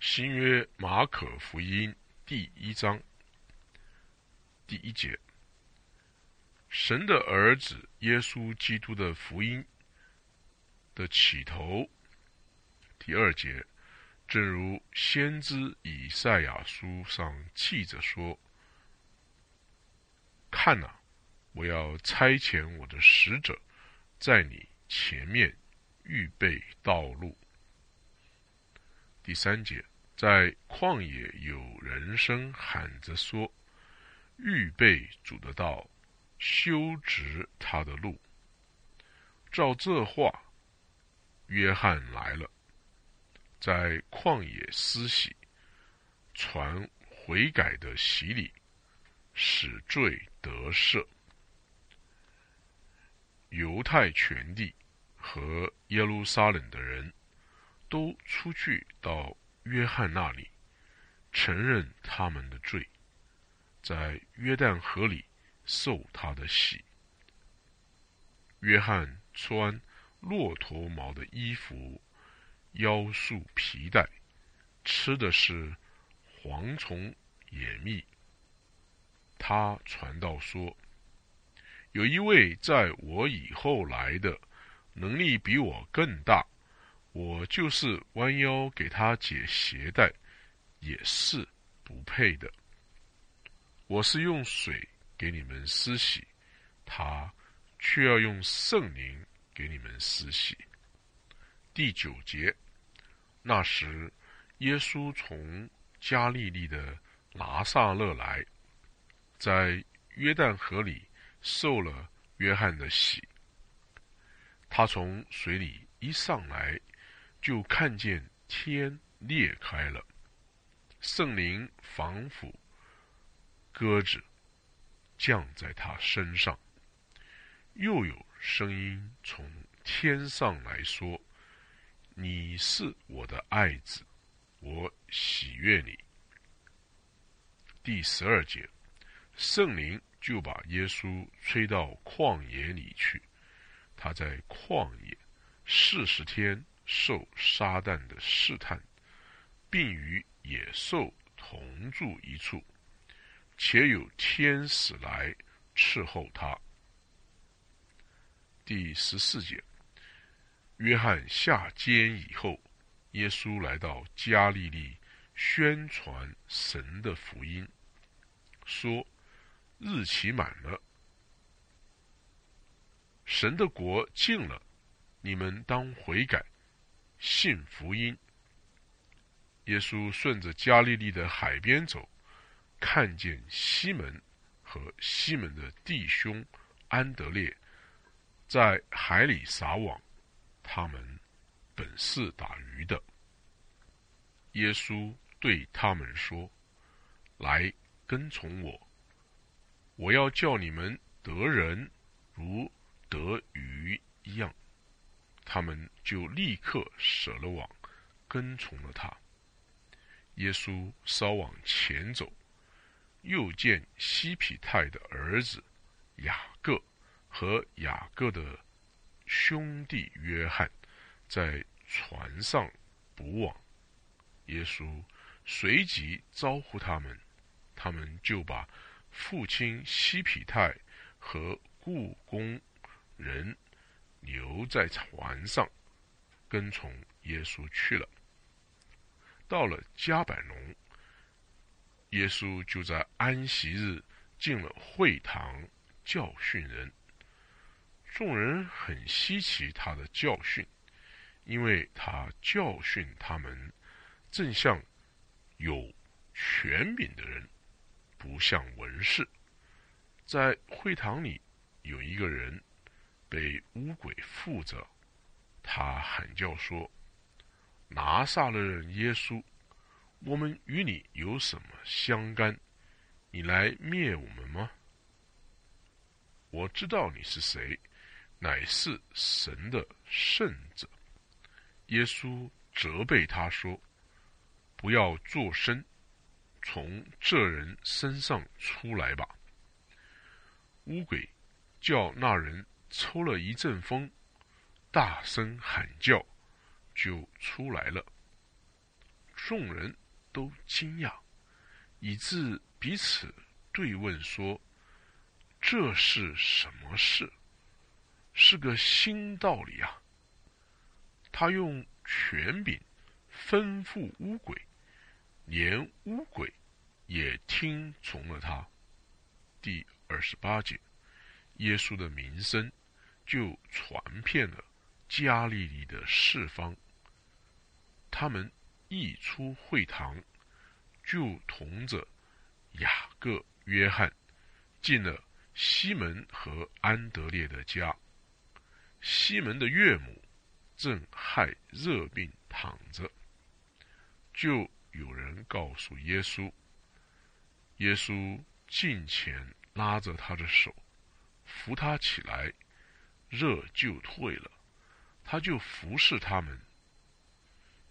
新约马可福音第一章第一节：神的儿子耶稣基督的福音的起头。第二节，正如先知以赛亚书上记着说：“看哪，我要差遣我的使者，在你前面预备道路。”第三节，在旷野有人声喊着说：“预备主的道，修直他的路。”照这话，约翰来了，在旷野施洗，传悔改的洗礼，使罪得赦。犹太全地和耶路撒冷的人。都出去到约翰那里，承认他们的罪，在约旦河里受他的洗。约翰穿骆驼毛的衣服，腰束皮带，吃的是蝗虫野蜜。他传道说：“有一位在我以后来的，能力比我更大。”我就是弯腰给他解鞋带，也是不配的。我是用水给你们施洗，他却要用圣灵给你们施洗。第九节，那时耶稣从加利利的拿撒勒来，在约旦河里受了约翰的洗。他从水里一上来。就看见天裂开了，圣灵仿佛鸽子降在他身上，又有声音从天上来说：“你是我的爱子，我喜悦你。”第十二节，圣灵就把耶稣吹到旷野里去，他在旷野四十天。受撒旦的试探，并与野兽同住一处，且有天使来伺候他。第十四节，约翰下监以后，耶稣来到加利利，宣传神的福音，说：日期满了，神的国近了，你们当悔改。信福音。耶稣顺着加利利的海边走，看见西门和西门的弟兄安德烈在海里撒网，他们本是打鱼的。耶稣对他们说：“来跟从我，我要叫你们得人如得鱼一样。”他们就立刻舍了网，跟从了他。耶稣稍往前走，又见西皮泰的儿子雅各和雅各的兄弟约翰在船上捕网。耶稣随即招呼他们，他们就把父亲西皮泰和故宫人。留在船上，跟从耶稣去了。到了加百农，耶稣就在安息日进了会堂教训人。众人很稀奇他的教训，因为他教训他们，正像有权柄的人，不像文士。在会堂里有一个人。被乌鬼附着，他喊叫说：“拿撒勒人耶稣，我们与你有什么相干？你来灭我们吗？我知道你是谁，乃是神的圣者。”耶稣责备他说：“不要作声，从这人身上出来吧。”乌鬼叫那人。抽了一阵风，大声喊叫，就出来了。众人都惊讶，以致彼此对问说：“这是什么事？是个新道理啊！”他用权柄吩咐乌鬼，连乌鬼也听从了他。第二十八节，耶稣的名声就传遍了加利利的四方。他们一出会堂，就同着雅各、约翰进了西门和安德烈的家。西门的岳母正害热病躺着，就有人告诉耶稣。耶稣近前拉着他的手，扶他起来，热就退了，他就服侍他们。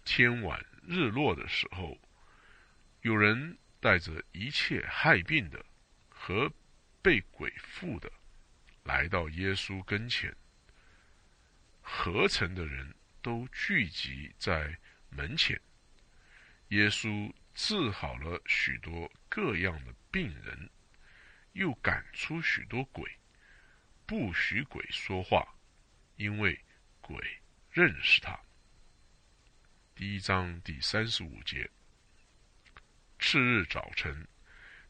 天晚日落的时候，有人带着一切害病的和被鬼附的，来到耶稣跟前。合成的人都聚集在门前。耶稣治好了许多各样的病人，又赶出许多鬼，不许鬼说话，因为鬼认识他。第一章第三十五节。次日早晨，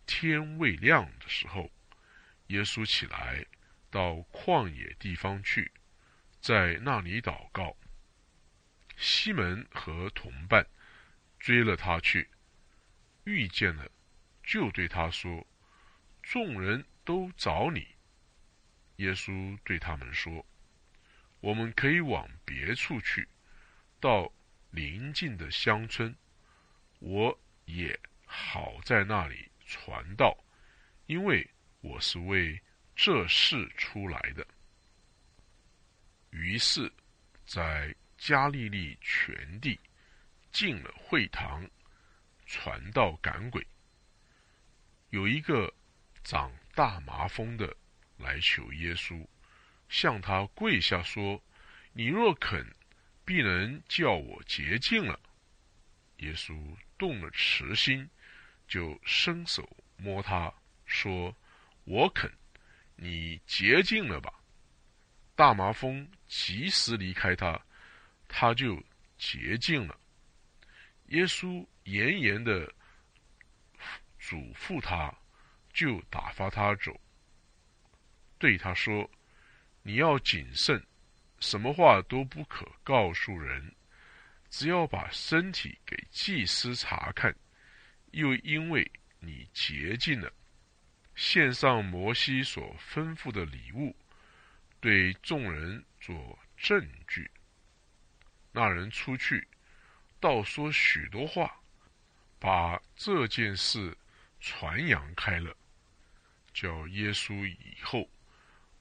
天未亮的时候，耶稣起来到旷野地方去，在那里祷告。西门和同伴追了他去，遇见了，就对他说：“众人都找你。”耶稣对他们说：“我们可以往别处去，到。”邻近的乡村，我也好在那里传道，因为我是为这事出来的。于是，在加利利全地进了会堂，传道赶鬼。有一个长大麻风的来求耶稣，向他跪下说：“你若肯。”必能叫我洁净了。耶稣动了慈心，就伸手摸他，说：“我肯，你洁净了吧。”大麻风及时离开他，他就洁净了。耶稣严严的嘱咐他，就打发他走，对他说：“你要谨慎。”什么话都不可告诉人，只要把身体给祭司查看，又因为你洁净了，献上摩西所吩咐的礼物，对众人做证据。那人出去，倒说许多话，把这件事传扬开了，叫耶稣以后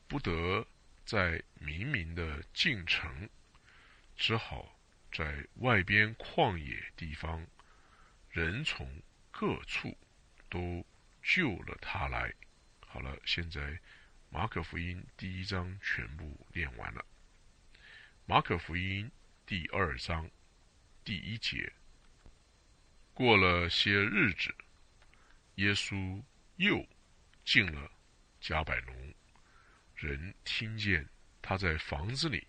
不得。在明明的进城，只好在外边旷野地方，人从各处都救了他来。好了，现在马可福音第一章全部念完了。马可福音第二章第一节，过了些日子，耶稣又进了加百农。人听见他在房子里，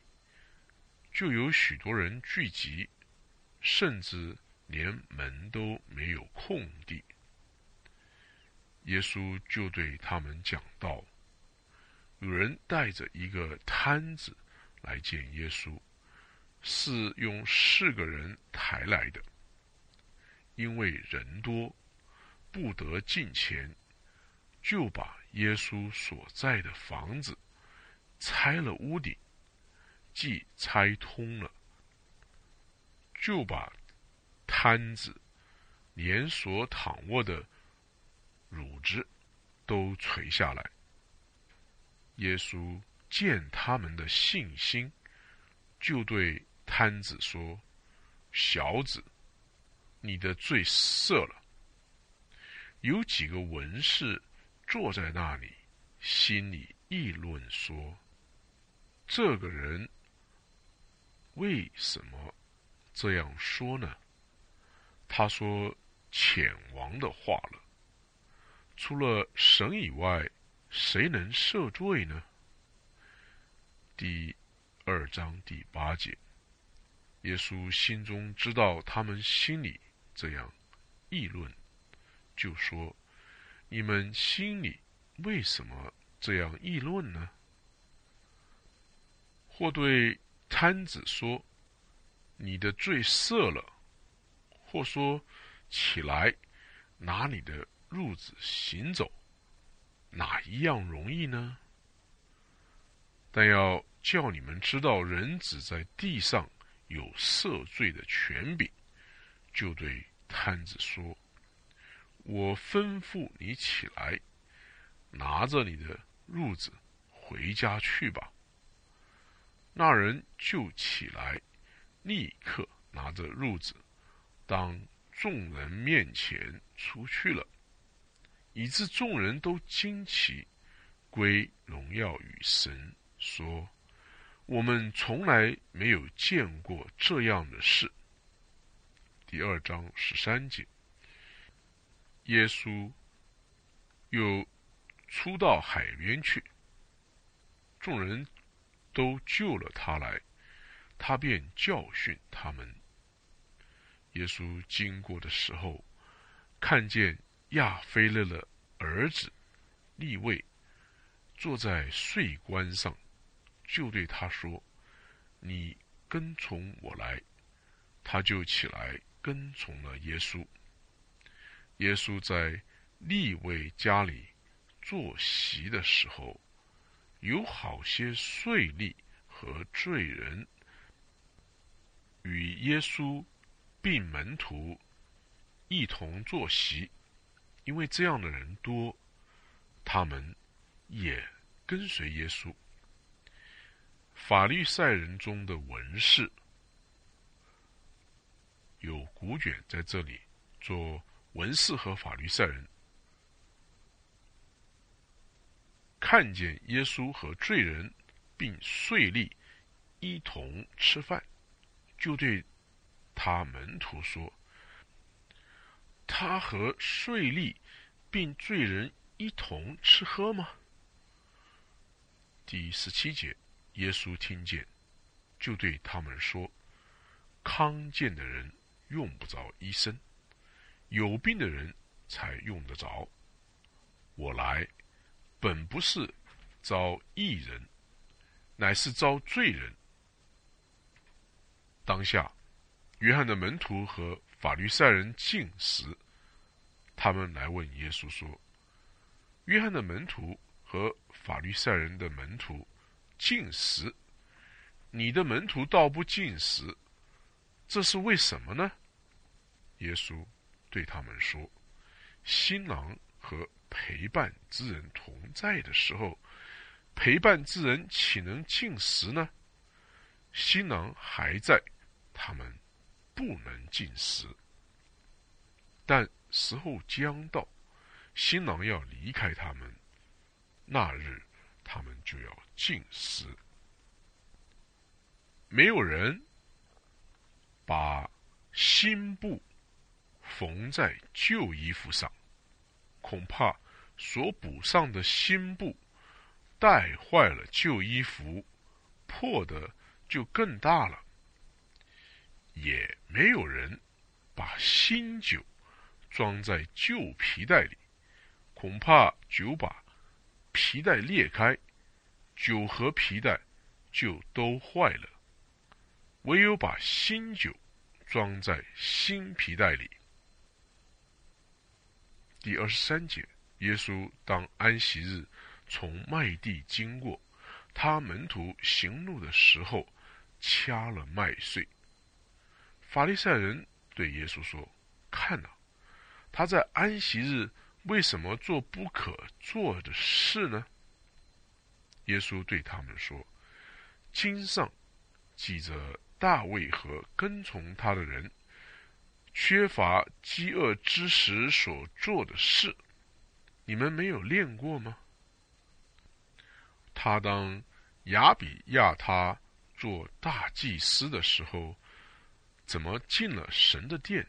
就有许多人聚集，甚至连门都没有空地。耶稣就对他们讲道：“有人带着一个摊子来见耶稣，是用四个人抬来的，因为人多，不得进前，就把。”耶稣所在的房子拆了屋顶，既拆通了，就把摊子连所躺卧的褥子都垂下来。耶稣见他们的信心，就对摊子说：“小子，你的罪赦了。”有几个文士。坐在那里，心里议论说：“这个人为什么这样说呢？他说浅王的话了。除了神以外，谁能赦罪呢？第二章第八节，耶稣心中知道他们心里这样议论，就说：“你们心里为什么这样议论呢？”或对摊子说：“你的罪赦了。”或说：“起来，拿你的褥子行走。”哪一样容易呢？但要叫你们知道，人子在地上有赦罪的权柄，就对摊子说：“我吩咐你起来，拿着你的褥子回家去吧。”那人就起来，立刻拿着褥子，当众人面前出去了。以致众人都惊奇，归荣耀与神，说：“我们从来没有见过这样的事。”第二章十三节，耶稣又出到海边去，众人都救了他来，他便教训他们。耶稣经过的时候，看见。亚菲勒的儿子立位坐在税关上，就对他说：“你跟从我来。”他就起来跟从了耶稣。耶稣在立位家里坐席的时候，有好些税吏和罪人与耶稣并门徒一同坐席。因为这样的人多，他们也跟随耶稣。法律赛人中的文士有古卷在这里做文士和法律赛人，看见耶稣和罪人并税吏一同吃饭，就对他门徒说。他和税吏并罪人一同吃喝吗？第十七节，耶稣听见，就对他们说：“康健的人用不着医生，有病的人才用得着。我来，本不是招义人，乃是招罪人。”当下，约翰的门徒和。法律赛人进食，他们来问耶稣说：“约翰的门徒和法律赛人的门徒进食，你的门徒倒不进食，这是为什么呢？”耶稣对他们说：“新郎和陪伴之人同在的时候，陪伴之人岂能进食呢？新郎还在，他们。”不能进食，但时候将到，新郎要离开他们，那日他们就要进食。没有人把新布缝在旧衣服上，恐怕所补上的新布带坏了旧衣服，破的就更大了。也没有人把新酒装在旧皮袋里，恐怕酒把皮带裂开，酒和皮带就都坏了。唯有把新酒装在新皮袋里。第二十三节，耶稣当安息日从麦地经过，他门徒行路的时候，掐了麦穗。法利赛人对耶稣说：“看呐，他在安息日为什么做不可做的事呢？”耶稣对他们说：“经上记着大卫和跟从他的人缺乏饥饿之时所做的事，你们没有练过吗？他当亚比亚他做大祭司的时候。”怎么进了神的殿，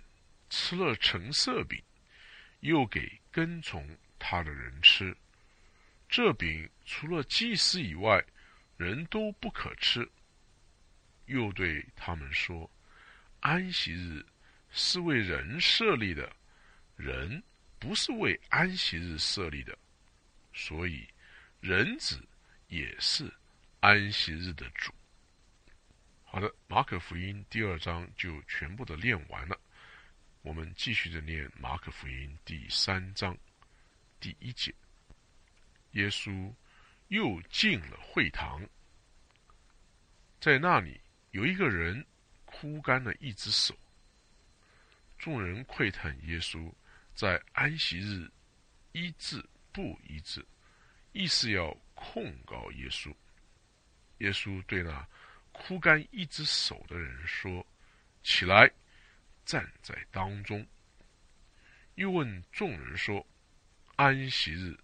吃了橙色饼，又给跟从他的人吃。这饼除了祭司以外，人都不可吃。又对他们说：“安息日是为人设立的，人不是为安息日设立的，所以人子也是安息日的主。”好的，马可福音第二章就全部的念完了。我们继续的念马可福音第三章第一节。耶稣又进了会堂，在那里有一个人枯干了一只手。众人窥探耶稣在安息日医治不医治，意思要控告耶稣。耶稣对那。枯干一只手的人说：“起来，站在当中。”又问众人说：“安息日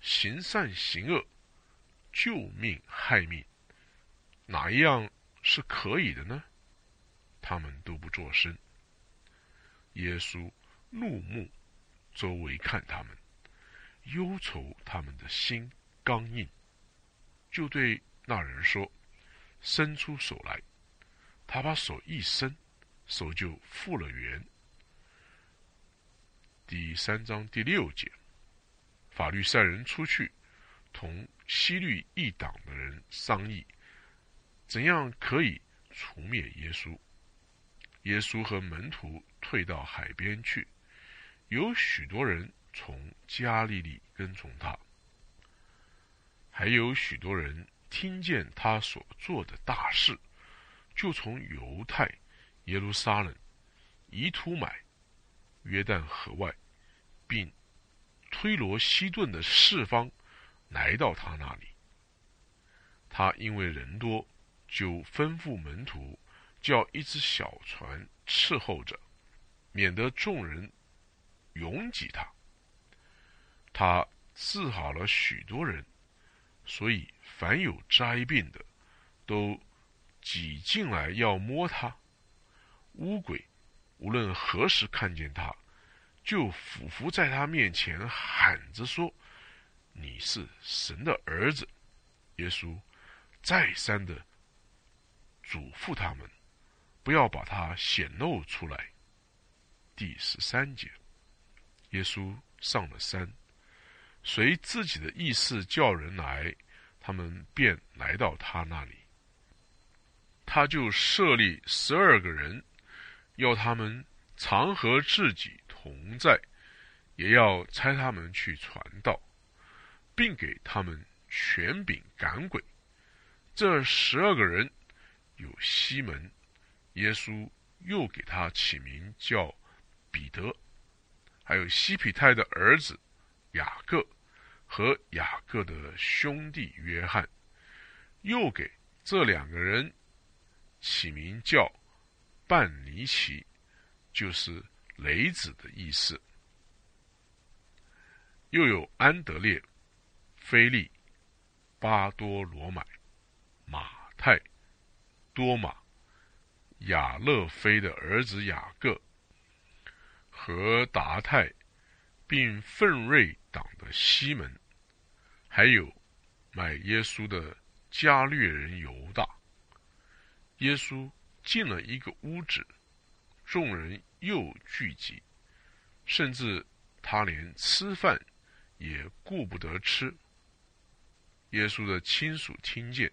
行善行恶、救命害命，哪一样是可以的呢？”他们都不作声。耶稣怒目周围看他们，忧愁他们的心刚硬，就对那人说。伸出手来，他把手一伸，手就复了原。第三章第六节，法律赛人出去，同西律一党的人商议，怎样可以除灭耶稣。耶稣和门徒退到海边去，有许多人从加利利跟从他，还有许多人。听见他所做的大事，就从犹太、耶路撒冷、以图买、约旦河外，并推罗西顿的四方，来到他那里。他因为人多，就吩咐门徒叫一只小船伺候着，免得众人拥挤他。他治好了许多人。所以，凡有灾病的，都挤进来要摸他。乌鬼无论何时看见他，就俯伏在他面前喊着说：“你是神的儿子。”耶稣再三的嘱咐他们，不要把它显露出来。第十三节，耶稣上了山。随自己的意思叫人来，他们便来到他那里。他就设立十二个人，要他们常和自己同在，也要差他们去传道，并给他们权柄赶鬼。这十二个人有西门，耶稣又给他起名叫彼得，还有西皮泰的儿子。雅各和雅各的兄弟约翰，又给这两个人起名叫半尼奇，就是雷子的意思。又有安德烈、菲利、巴多罗买、马太、多马、亚勒菲的儿子雅各和达泰。并奋锐党的西门，还有买耶稣的加略人犹大。耶稣进了一个屋子，众人又聚集，甚至他连吃饭也顾不得吃。耶稣的亲属听见，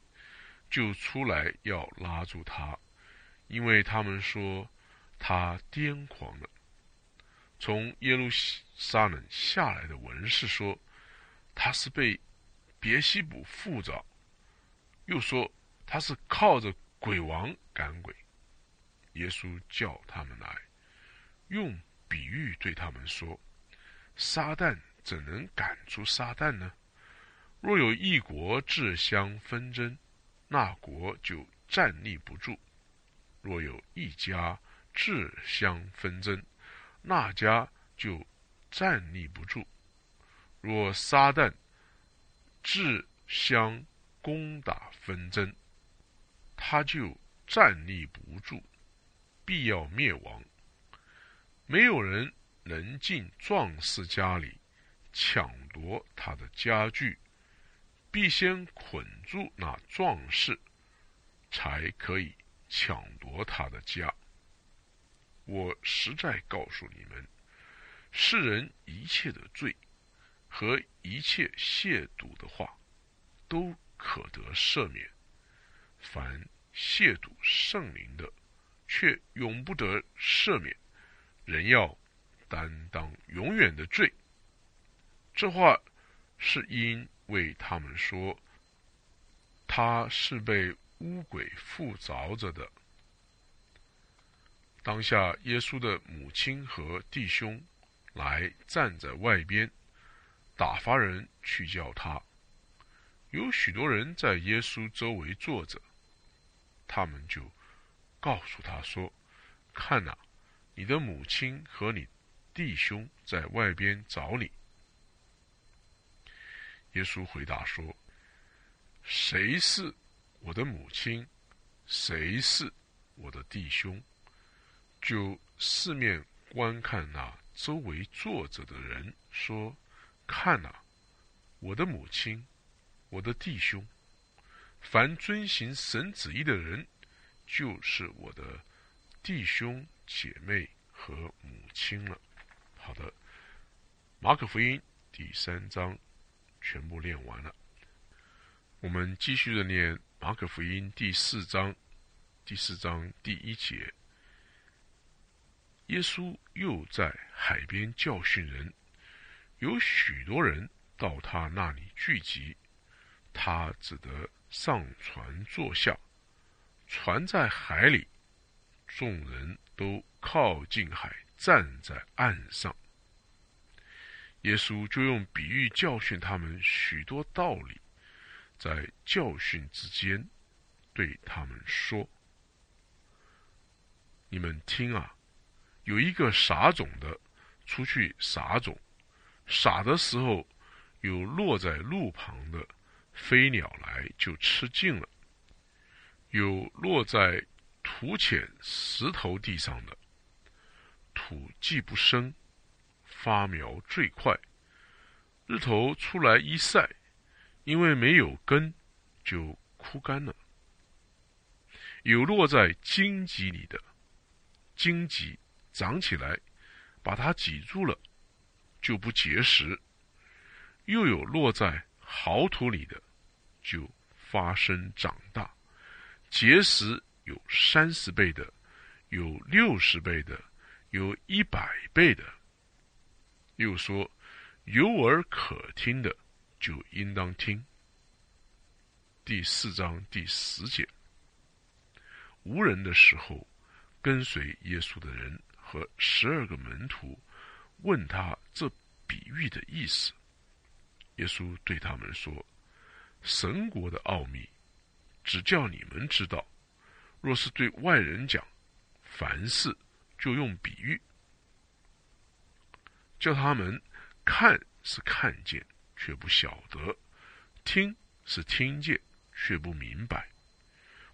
就出来要拉住他，因为他们说他癫狂了。从耶路撒冷下来的文士说，他是被别西卜附着，又说他是靠着鬼王赶鬼。耶稣叫他们来，用比喻对他们说：撒旦怎能赶出撒旦呢？若有一国自相纷争，那国就站立不住；若有一家自相纷争，那家就站立不住。若撒旦自相攻打纷争，他就站立不住，必要灭亡。没有人能进壮士家里抢夺他的家具，必先捆住那壮士，才可以抢夺他的家。我实在告诉你们，世人一切的罪和一切亵渎的话，都可得赦免；凡亵渎圣灵的，却永不得赦免。人要担当永远的罪。这话是因为他们说他是被乌鬼附着着的。当下，耶稣的母亲和弟兄来站在外边，打发人去叫他。有许多人在耶稣周围坐着，他们就告诉他说：“看哪，你的母亲和你弟兄在外边找你。”耶稣回答说：“谁是我的母亲？谁是我的弟兄？”就四面观看那周围坐着的人，说：“看哪，我的母亲，我的弟兄，凡遵行神旨意的人，就是我的弟兄姐妹和母亲了。”好的，马可福音第三章全部念完了，我们继续的念马可福音第四章，第四章第一节。耶稣又在海边教训人，有许多人到他那里聚集，他只得上船坐下，船在海里，众人都靠近海，站在岸上。耶稣就用比喻教训他们许多道理，在教训之间，对他们说：“你们听啊！”有一个撒种的出去撒种，撒的时候有落在路旁的飞鸟来就吃尽了；有落在土浅石头地上的，土既不深，发苗最快，日头出来一晒，因为没有根，就枯干了；有落在荆棘里的，荆棘。长起来，把它挤住了，就不结实；又有落在好土里的，就发生长大，结实有三十倍的，有六十倍的，有一百倍的。又说，有耳可听的，就应当听。第四章第十节，无人的时候，跟随耶稣的人。和十二个门徒问他这比喻的意思，耶稣对他们说：“神国的奥秘，只叫你们知道。若是对外人讲，凡事就用比喻，叫他们看是看见却不晓得，听是听见却不明白，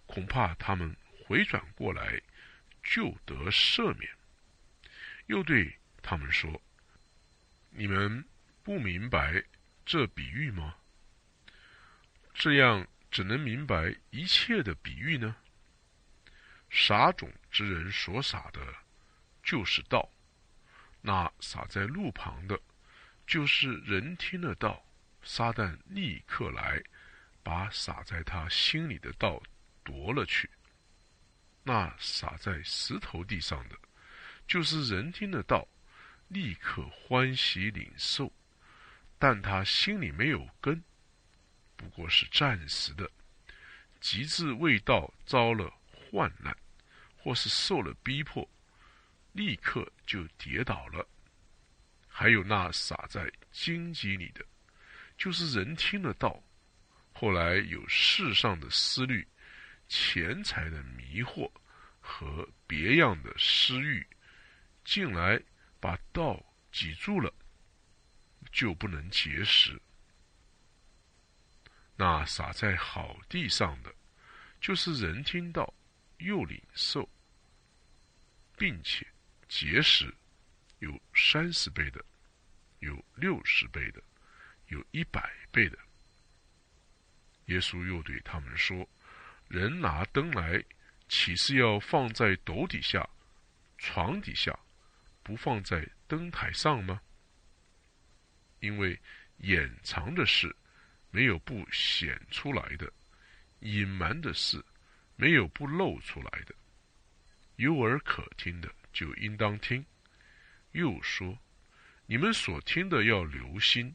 恐怕他们回转过来，就得赦免。”又对他们说：“你们不明白这比喻吗？这样只能明白一切的比喻呢？撒种之人所撒的，就是道；那撒在路旁的，就是人听了道，撒旦立刻来，把撒在他心里的道夺了去。那撒在石头地上的。”就是人听得到，立刻欢喜领受，但他心里没有根，不过是暂时的。极致未到，遭了患难，或是受了逼迫，立刻就跌倒了。还有那撒在荆棘里的，就是人听得到，后来有世上的思虑、钱财的迷惑和别样的私欲。进来把道挤住了，就不能结实。那撒在好地上的，就是人听到又领受，并且结实，有三十倍的，有六十倍的，有一百倍的。耶稣又对他们说：“人拿灯来，岂是要放在斗底下、床底下，不放在灯台上吗？因为掩藏的事，没有不显出来的；隐瞒的事，没有不露出来的。有耳可听的，就应当听。”又说：“你们所听的要留心。”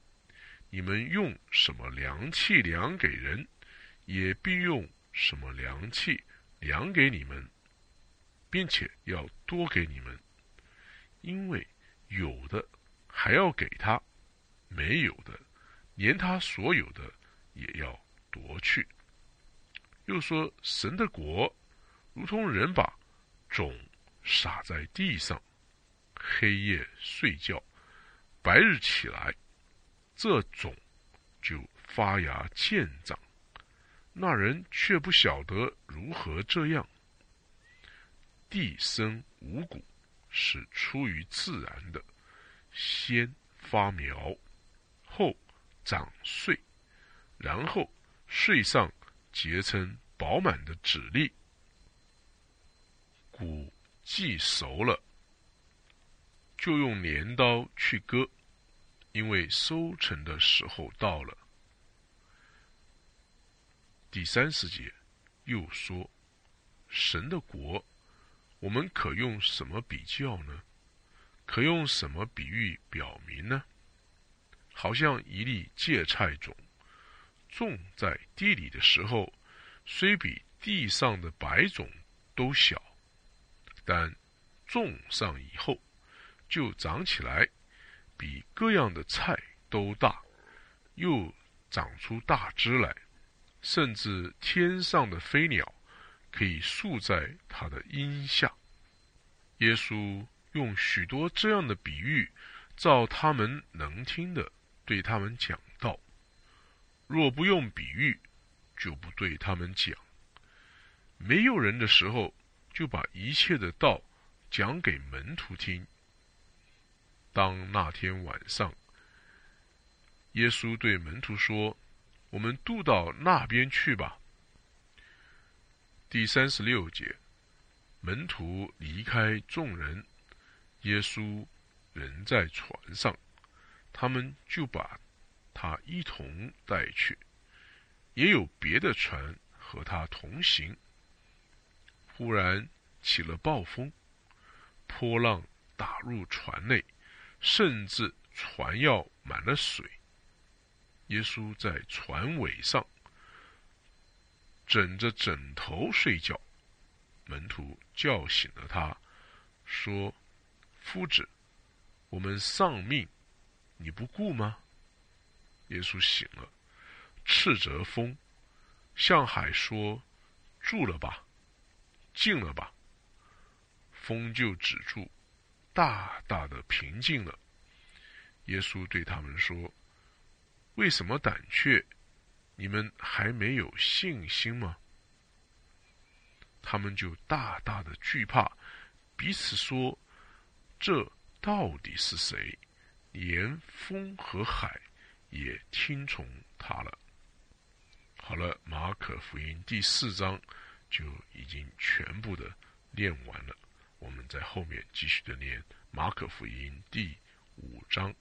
你们用什么量器量给人，也必用什么量器量给你们，并且要多给你们，因为有的还要给他，没有的连他所有的也要夺去。又说：神的国如同人把种撒在地上，黑夜睡觉，白日起来。这种就发芽见长，那人却不晓得如何这样。地生五谷是出于自然的，先发苗，后长穗，然后穗上结成饱满的籽粒。谷既熟了，就用镰刀去割。因为收成的时候到了。第三十节又说：“神的国，我们可用什么比较呢？可用什么比喻表明呢？好像一粒芥菜种，种在地里的时候，虽比地上的白种都小，但种上以后，就长起来。”比各样的菜都大，又长出大枝来，甚至天上的飞鸟可以宿在它的荫下。耶稣用许多这样的比喻，照他们能听的对他们讲道；若不用比喻，就不对他们讲。没有人的时候，就把一切的道讲给门徒听。当那天晚上，耶稣对门徒说：“我们渡到那边去吧。”第三十六节，门徒离开众人，耶稣仍在船上，他们就把他一同带去，也有别的船和他同行。忽然起了暴风，波浪打入船内。甚至船要满了水，耶稣在船尾上枕着枕头睡觉，门徒叫醒了他，说：“夫子，我们丧命，你不顾吗？”耶稣醒了，斥责风，向海说：“住了吧，静了吧。”风就止住。大大的平静了。耶稣对他们说：“为什么胆怯？你们还没有信心吗？”他们就大大的惧怕，彼此说：“这到底是谁？连风和海也听从他了。”好了，马可福音第四章就已经全部的念完了。我们在后面继续的念《马可福音》第五章。